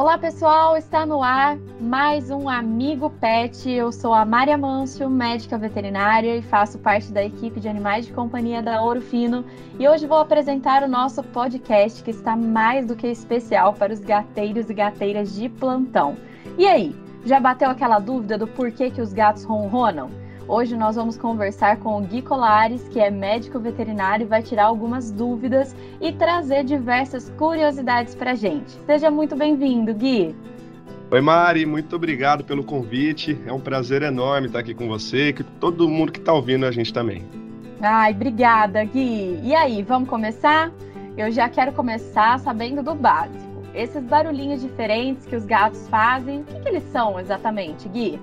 Olá pessoal, está no ar mais um Amigo Pet. Eu sou a Maria Mâncio, médica veterinária e faço parte da equipe de animais de companhia da Ouro Fino. E hoje vou apresentar o nosso podcast que está mais do que especial para os gateiros e gateiras de plantão. E aí, já bateu aquela dúvida do porquê que os gatos ronronam? Hoje nós vamos conversar com o Gui Colares, que é médico veterinário e vai tirar algumas dúvidas e trazer diversas curiosidades para a gente. Seja muito bem-vindo, Gui. Oi, Mari, muito obrigado pelo convite. É um prazer enorme estar aqui com você e com todo mundo que está ouvindo a gente também. Ai, obrigada, Gui. E aí, vamos começar? Eu já quero começar sabendo do básico. Esses barulhinhos diferentes que os gatos fazem, o que, que eles são exatamente, Gui?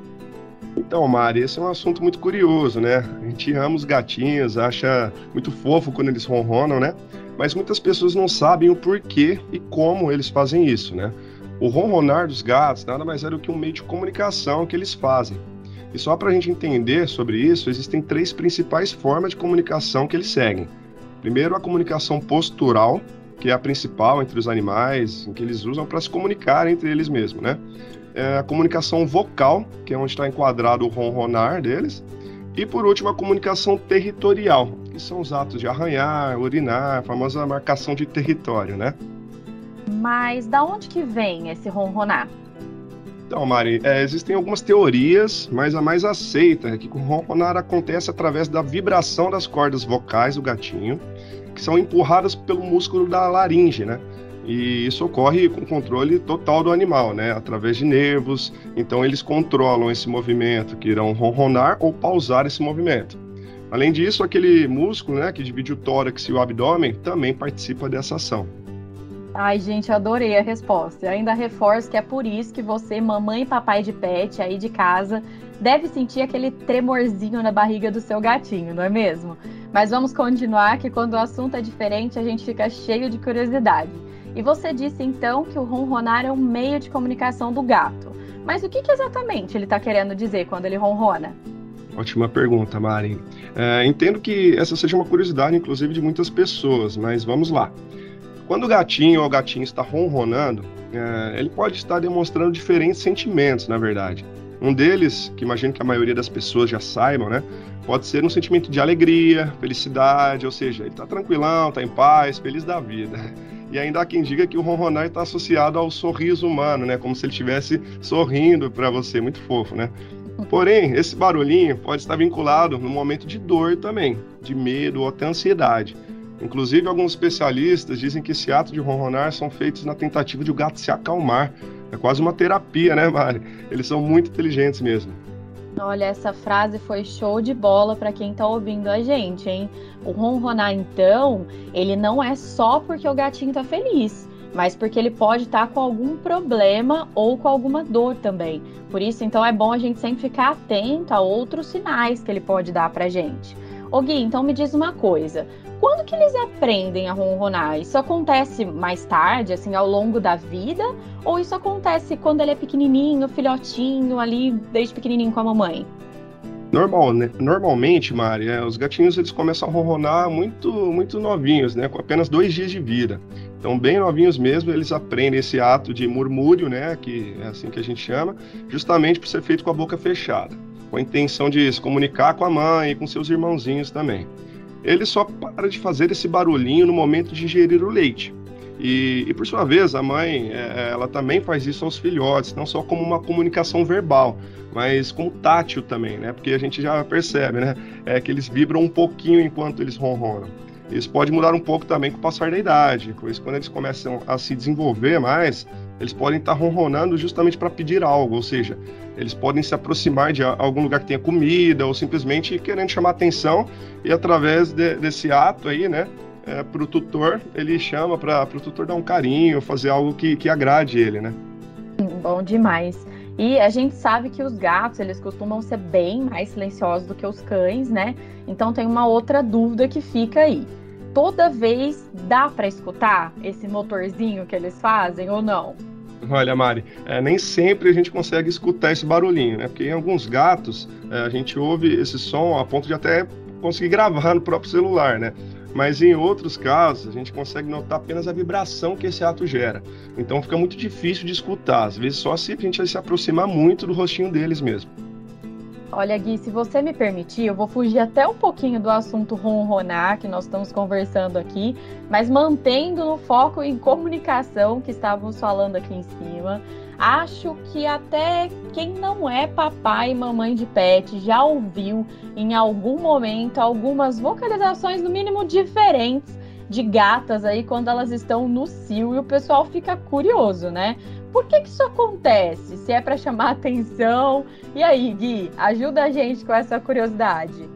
Então, Mari, esse é um assunto muito curioso, né? A gente ama os gatinhos, acha muito fofo quando eles ronronam, né? Mas muitas pessoas não sabem o porquê e como eles fazem isso, né? O ronronar dos gatos nada mais é do que um meio de comunicação que eles fazem. E só para a gente entender sobre isso, existem três principais formas de comunicação que eles seguem. Primeiro, a comunicação postural, que é a principal entre os animais, em que eles usam para se comunicar entre eles mesmos, né? É a comunicação vocal, que é onde está enquadrado o ronronar deles. E por último, a comunicação territorial, que são os atos de arranhar, urinar, a famosa marcação de território, né? Mas da onde que vem esse ronronar? Então, Mari, é, existem algumas teorias, mas a mais aceita é que o ronronar acontece através da vibração das cordas vocais do gatinho, que são empurradas pelo músculo da laringe, né? E isso ocorre com controle total do animal, né? Através de nervos. Então eles controlam esse movimento, que irão ronronar ou pausar esse movimento. Além disso, aquele músculo, né, que divide o tórax e o abdômen, também participa dessa ação. Ai, gente, adorei a resposta. Eu ainda reforço que é por isso que você, mamãe e papai de pet aí de casa, deve sentir aquele tremorzinho na barriga do seu gatinho, não é mesmo? Mas vamos continuar que quando o assunto é diferente, a gente fica cheio de curiosidade. E você disse então que o ronronar é um meio de comunicação do gato. Mas o que, que exatamente ele está querendo dizer quando ele ronrona? Ótima pergunta, Mari. É, entendo que essa seja uma curiosidade, inclusive, de muitas pessoas, mas vamos lá. Quando o gatinho ou o gatinho está ronronando, é, ele pode estar demonstrando diferentes sentimentos, na verdade. Um deles, que imagino que a maioria das pessoas já saibam, né? Pode ser um sentimento de alegria, felicidade, ou seja, ele está tranquilão, está em paz, feliz da vida. E ainda há quem diga que o ronronar está associado ao sorriso humano, né? Como se ele estivesse sorrindo para você, muito fofo, né? Porém, esse barulhinho pode estar vinculado no momento de dor também, de medo ou até ansiedade. Inclusive, alguns especialistas dizem que esse ato de ronronar são feitos na tentativa de o gato se acalmar. É quase uma terapia, né, Mari? Eles são muito inteligentes mesmo. Olha, essa frase foi show de bola para quem está ouvindo a gente, hein? O ronronar, então, ele não é só porque o gatinho está feliz, mas porque ele pode estar tá com algum problema ou com alguma dor também. Por isso, então, é bom a gente sempre ficar atento a outros sinais que ele pode dar para gente. Ô Gui, então me diz uma coisa. Quando que eles aprendem a ronronar? Isso acontece mais tarde, assim, ao longo da vida? Ou isso acontece quando ele é pequenininho, filhotinho, ali, desde pequenininho com a mamãe? Normal, né? Normalmente, Mari, é, os gatinhos eles começam a ronronar muito, muito novinhos, né? Com apenas dois dias de vida. Então, bem novinhos mesmo, eles aprendem esse ato de murmúrio, né? Que é assim que a gente chama, justamente por ser feito com a boca fechada, com a intenção de se comunicar com a mãe e com seus irmãozinhos também ele só para de fazer esse barulhinho no momento de ingerir o leite. E, e, por sua vez, a mãe, é, ela também faz isso aos filhotes, não só como uma comunicação verbal, mas como tátil também, né? Porque a gente já percebe, né? É que eles vibram um pouquinho enquanto eles ronronam. Isso pode mudar um pouco também com o passar da idade, pois quando eles começam a se desenvolver mais, eles podem estar ronronando justamente para pedir algo, ou seja, eles podem se aproximar de algum lugar que tenha comida ou simplesmente querendo chamar atenção e através de, desse ato aí, né, é, para o tutor, ele chama para o tutor dar um carinho, fazer algo que, que agrade ele, né? Bom demais. E a gente sabe que os gatos, eles costumam ser bem mais silenciosos do que os cães, né? Então tem uma outra dúvida que fica aí. Toda vez dá para escutar esse motorzinho que eles fazem ou não? Olha, Mari, é, nem sempre a gente consegue escutar esse barulhinho, né? Porque em alguns gatos é, a gente ouve esse som a ponto de até conseguir gravar no próprio celular, né? Mas em outros casos a gente consegue notar apenas a vibração que esse ato gera. Então fica muito difícil de escutar, às vezes só se a gente se aproximar muito do rostinho deles mesmo. Olha, Gui, se você me permitir, eu vou fugir até um pouquinho do assunto ronronar que nós estamos conversando aqui, mas mantendo no foco em comunicação que estávamos falando aqui em cima. Acho que até quem não é papai e mamãe de pet já ouviu em algum momento algumas vocalizações, no mínimo diferentes, de gatas aí quando elas estão no cio e o pessoal fica curioso, né? Por que, que isso acontece? Se é para chamar atenção. E aí, Gui, ajuda a gente com essa curiosidade.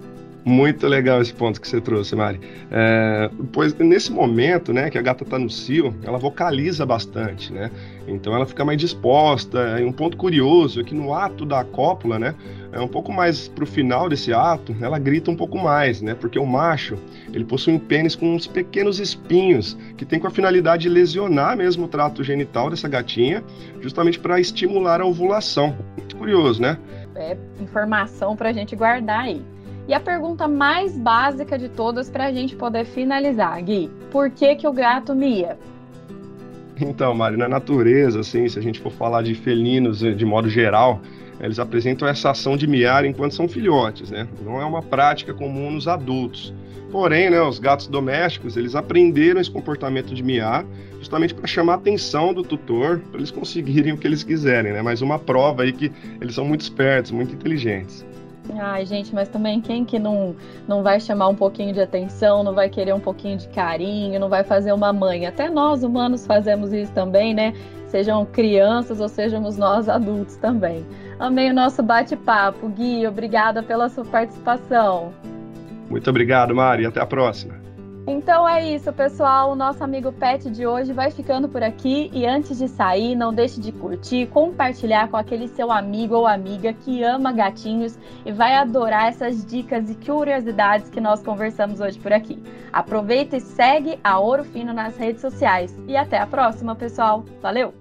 Muito legal esse ponto que você trouxe, Mari. É, pois nesse momento, né, que a gata está no cio, ela vocaliza bastante, né? Então ela fica mais disposta. E um ponto curioso é que no ato da cópula, né, é um pouco mais pro final desse ato, ela grita um pouco mais, né? Porque o macho, ele possui um pênis com uns pequenos espinhos que tem com a finalidade de lesionar mesmo o trato genital dessa gatinha, justamente para estimular a ovulação. Muito curioso, né? É informação para a gente guardar aí. E a pergunta mais básica de todas para a gente poder finalizar, Gui: por que, que o gato mia? Então, Mari, na natureza, assim, se a gente for falar de felinos eh, de modo geral, eles apresentam essa ação de miar enquanto são filhotes, né? Não é uma prática comum nos adultos. Porém, né, os gatos domésticos, eles aprenderam esse comportamento de miar justamente para chamar a atenção do tutor, para eles conseguirem o que eles quiserem, né? Mais uma prova aí que eles são muito espertos, muito inteligentes. Ai, gente, mas também quem que não, não vai chamar um pouquinho de atenção, não vai querer um pouquinho de carinho, não vai fazer uma mãe? Até nós humanos fazemos isso também, né? Sejam crianças ou sejamos nós adultos também. Amei o nosso bate-papo. Gui, obrigada pela sua participação. Muito obrigado, Mari. Até a próxima. Então é isso, pessoal. O nosso amigo Pet de hoje vai ficando por aqui. E antes de sair, não deixe de curtir, compartilhar com aquele seu amigo ou amiga que ama gatinhos e vai adorar essas dicas e curiosidades que nós conversamos hoje por aqui. Aproveita e segue a Ouro Fino nas redes sociais. E até a próxima, pessoal. Valeu!